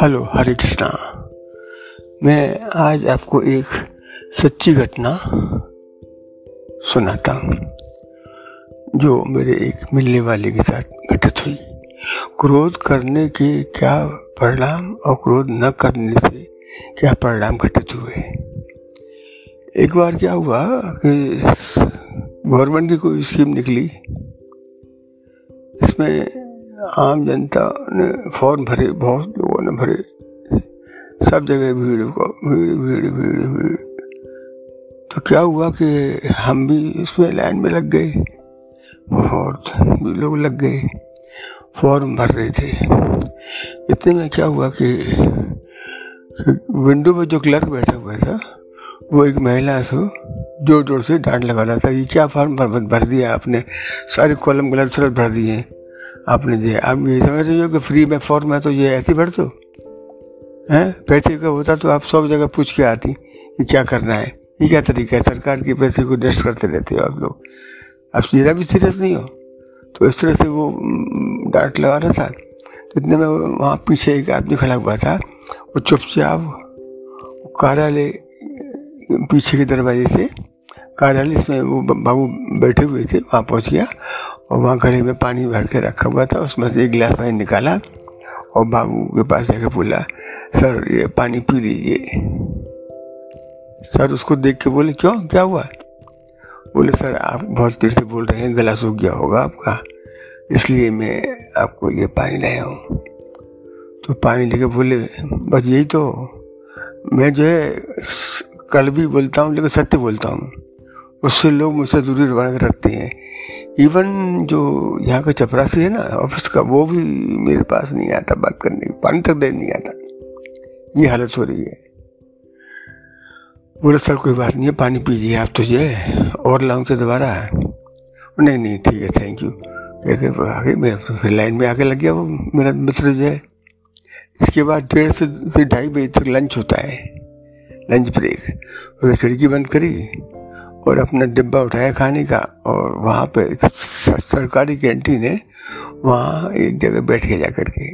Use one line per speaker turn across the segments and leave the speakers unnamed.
Hello, हरे कृष्णा। मैं आज आपको एक सच्ची घटना सुनाता हूँ, जो मेरे एक मिलने वाले के साथ घटित हुई। क्रोध करने के क्या परिणाम और क्रोध न करने से क्या परिणाम घटित हुए? एक बार क्या हुआ कि गवर्नमेंट की कोई स्कीम निकली इसमें आम जनता ने फॉर्म भरे, बहुत लोगों ने भरे। सब जगह भीड़ को, भीड़ भीड़ भीड़ भीड़। तो क्या हुआ कि हम भी इसमें लाइन में लग गए बहुत भी लोग लग गए, फॉर्म भर रहे थे। इतने में क्या हुआ कि विंडो में जो क्लर्क बैठा हुआ था, वो एक महिला से ज़ोर ज़ोर से डांट लगा रहा था, ये क्या फॉर्म भर भर दिया आपने? सारे कॉलम गलत सलत भर दिए आपने दिया आप ये समझ रहे हो कि फ्री में फॉर्म है तो ये ऐसे भर दो? हैं? पैसे का होता तो आप सब जगह पूछ के आती कि क्या करना है। ये क्या तरीका है? सरकार के पैसे को डस्ट करते रहते हो आप लोग। आप ज़रा भी सीरियस नहीं हो? तो इस तरह से वो डांट लगा रहा था। तो इतने में वहाँ पीछे एक आदमी खड़ा हुआ था। वो चुपचाप कार्यालय, पीछे के दरवाजे से कार्यालय, इसमें वो बाबू बैठे हुए थे, वहाँ पहुँच गया और वहाँ घड़े में पानी भर के रखा हुआ था। उसमें से एक गिलास पानी निकाला और बाबू के पास जाकर बोला, सर, ये पानी पी लीजिए। सर उसको देख के बोले, क्यों? क्या हुआ? बोले, सर, आप बहुत देर से बोल रहे हैं, गला सूख गया होगा आपका, इसलिए मैं आपको ये पानी लाया हूँ। तो पानी लेके बोले, बस यही तो मैं जो है कड़वी बोलता हूँ, लेकिन सत्य बोलता हूँ। उससे लोग मुझसे दूरी बना के रखते हैं। इवन जो यहाँ का चपरासी है ना ऑफ़िस का, वो भी मेरे पास नहीं आता बात करने की, पानी तक दे नहीं आता। ये हालत हो रही है। बोले, सर, कोई बात नहीं है, पानी पीजिए आप तो ये, और लाऊं के दोबारा? नहीं नहीं, ठीक है थैंक यू आगे मैं फिर लाइन में आके लग गया वो मेरा मित्र जो है। इसके बाद डेढ़ से ढाई बजे तक लंच होता है। लंच ब्रेक उसने खिड़की बंद करी। और अपना डिब्बा उठाया खाने का और वहाँ पे सरकारी कैंटीन है, वहाँ एक जगह बैठ गया जा करके।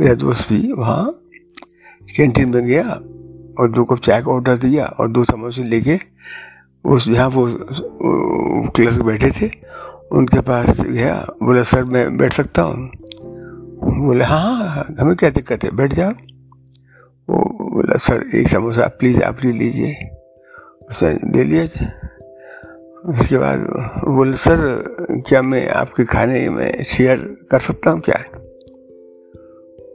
मेरा दोस्त भी वहाँ कैंटीन में गया और दो कप चाय का ऑर्डर दिया और दो समोसे लेके उस जहाँ वो क्लर्क बैठे थे। उनके पास गया, बोला, सर, मैं बैठ सकता हूँ? बोले हाँ हाँ हमें क्या दिक्कत है? बैठ जाओ। वो बोला, सर, एक समोसा प्लीज़, आप ले लीजिए। उसने ले लिया उसके बाद बोले, सर, क्या मैं आपके खाने में शेयर कर सकता हूँ क्या?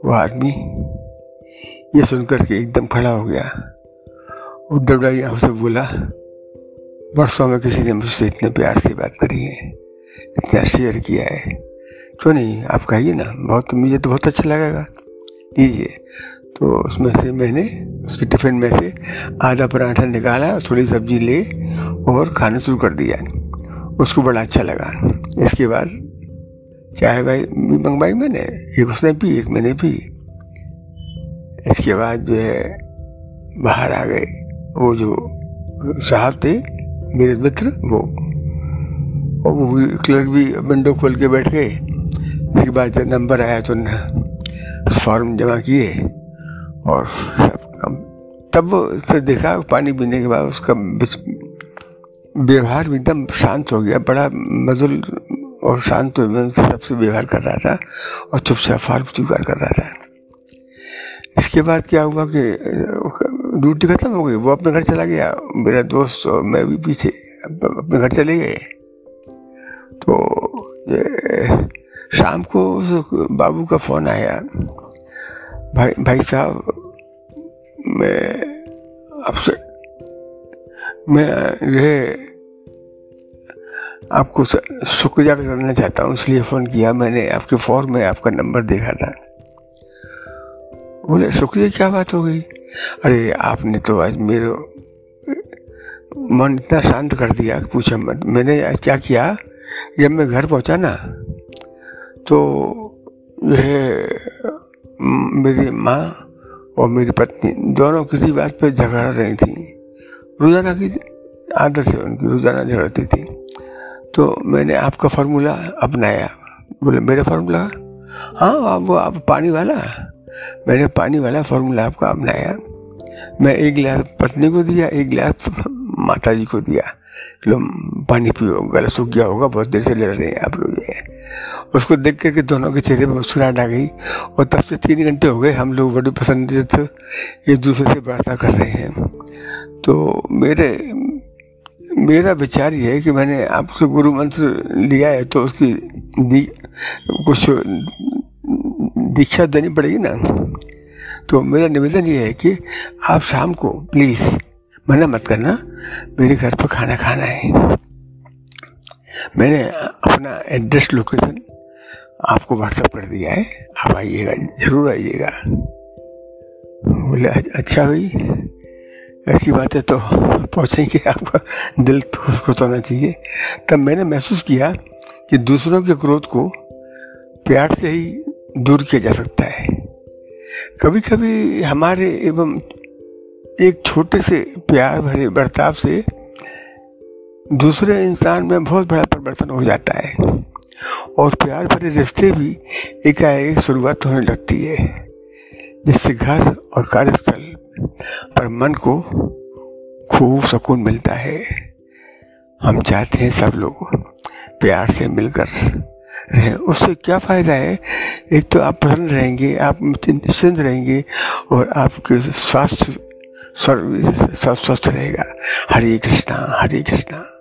वो आदमी ये सुनकर के एकदम खड़ा हो गया वो डबडाई आँख से बोला बरसों में किसी ने मुझसे इतने प्यार से बात करी है, इतना शेयर किया है। क्यों नहीं, आप कहिए ना, बहुत, मुझे तो बहुत अच्छा लगेगा। लीजिए। तो उसमें से मैंने, उसके टिफ़िन में से आधा पराठा निकाला, थोड़ी सब्ज़ी ले और खाना शुरू कर दिया। उसको बड़ा अच्छा लगा। इसके बाद चाय भाई भी मंगवाई मैंने। एक उसने पी, एक मैंने पी। इसके बाद जो है, बाहर आ गए। वो जो साहब थे, मेरे मित्र, वो। और वो भी क्लर्क भी विंडो खोल के बैठ गए। इसके बाद जब नंबर आया तो फॉर्म जमा किए। और सब तब से देखा, पानी पीने के बाद उसका व्यवहार एकदम शांत हो गया, बड़ा मधुर और शांत सबसे व्यवहार कर रहा था और चुपचाप फार्म स्वीकार कर रहा था। इसके बाद क्या हुआ कि, ड्यूटी खत्म हो गई, वो अपने घर चला गया, मेरा दोस्त और मैं भी पीछे अपने घर चले गए। तो शाम को बाबू का फ़ोन आया, भाई भाई साहब, मैं मैं ये आपको शुक्रिया करना चाहता हूँ, इसलिए फ़ोन किया मैंने। आपके फॉर्म में आपका नंबर देखा था। बोले, शुक्रिया, क्या बात हो गई? अरे, आपने तो आज मेरे, मन इतना शांत कर दिया, पूछा मत। मैंने क्या किया? जब मैं घर पहुँचा ना तो यह मेरी माँ और मेरी पत्नी दोनों किसी बात पर झगड़ रही थी। रोज़ाना की आदत है उनकी रोज़ाना झगड़ती थी। तो मैंने आपका फार्मूला अपनाया। बोले, मेरा फार्मूला हाँ आप वो आप पानी वाला मैंने पानी वाला फार्मूला आपका अपनाया। मैं एक गिलास पत्नी को दिया, एक गिलास माता जी को दिया। लो, पानी पियो, गला सूख गया होगा, बहुत देर से लड़ रहे हैं आप लोग ये। उसको देख करके दोनों के चेहरे पर मुस्कुराहट आ गई और तब से तीन घंटे हो गए हम लोग बड़े पसंद थे एक दूसरे से वार्ता कर रहे हैं। तो मेरे मेरा विचार ये है कि मैंने आपसे गुरु मंत्र लिया है तो उसकी दी, कुछ दीक्षा देनी पड़ेगी ना? तो मेरा निवेदन ये है कि आप शाम को प्लीज़ मना मत करना मेरे घर पर खाना खाना है। मैंने अपना एड्रेस लोकेशन आपको व्हाट्सअप कर दिया है आप आइएगा ज़रूर आइएगा। बोले अच्छा भाई। ऐसी बातें तो पहुँचेंगे आपका दिल तो उसको होना चाहिए। तब मैंने महसूस किया कि दूसरों के क्रोध को प्यार से ही दूर किया जा सकता है। कभी कभी हमारे एवं एक छोटे से प्यार भरे बर्ताव से दूसरे इंसान में बहुत बड़ा परिवर्तन हो जाता है और प्यार भरे रिश्ते भी एकाएक शुरुआत होने लगती है, जिससे घर और कार्यस्थल पर मन को खूब सुकून मिलता है। हम चाहते हैं सब लोग प्यार से मिलकर रहें। उससे क्या फ़ायदा है? एक तो आप प्रसन्न रहेंगे, आप निश्चिंत रहेंगे और आपके स्वास्थ्य स्वस्थ रहेगा। हरे कृष्णा हरे कृष्णा।